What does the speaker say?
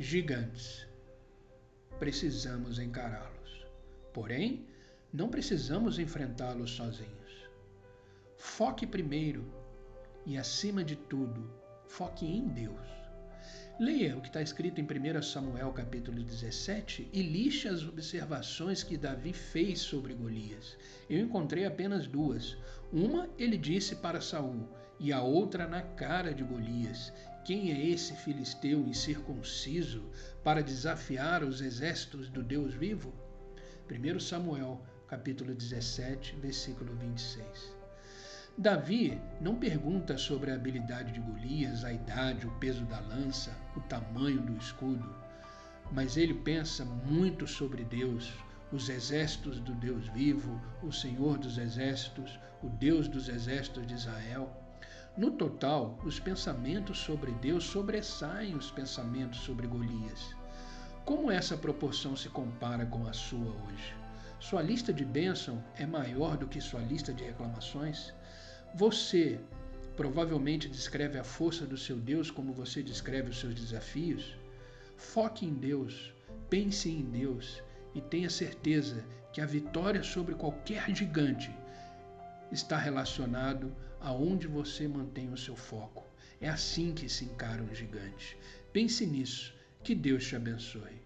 gigantes. Precisamos encará-los. Porém, não precisamos enfrentá-los sozinhos. Foque primeiro e, acima de tudo, foque em Deus. Leia o que está escrito em 1 Samuel capítulo 17 e lixe as observações que Davi fez sobre Golias. Eu encontrei apenas duas. Uma ele disse para Saul e a outra na cara de Golias. Quem é esse filisteu incircunciso para desafiar os exércitos do Deus vivo? 1 Samuel capítulo 17, versículo 26. Davi não pergunta sobre a habilidade de Golias, a idade, o peso da lança, o tamanho do escudo, mas ele pensa muito sobre Deus, os exércitos do Deus vivo, o Senhor dos exércitos, o Deus dos exércitos de Israel. No total, os pensamentos sobre Deus sobressaem os pensamentos sobre Golias. Como essa proporção se compara com a sua hoje? Sua lista de bênção é maior do que sua lista de reclamações? Você provavelmente descreve a força do seu Deus como você descreve os seus desafios? Foque em Deus, pense em Deus e tenha certeza que a vitória sobre qualquer gigante está relacionado aonde você mantém o seu foco. É assim que se encara um gigante. Pense nisso. Que Deus te abençoe.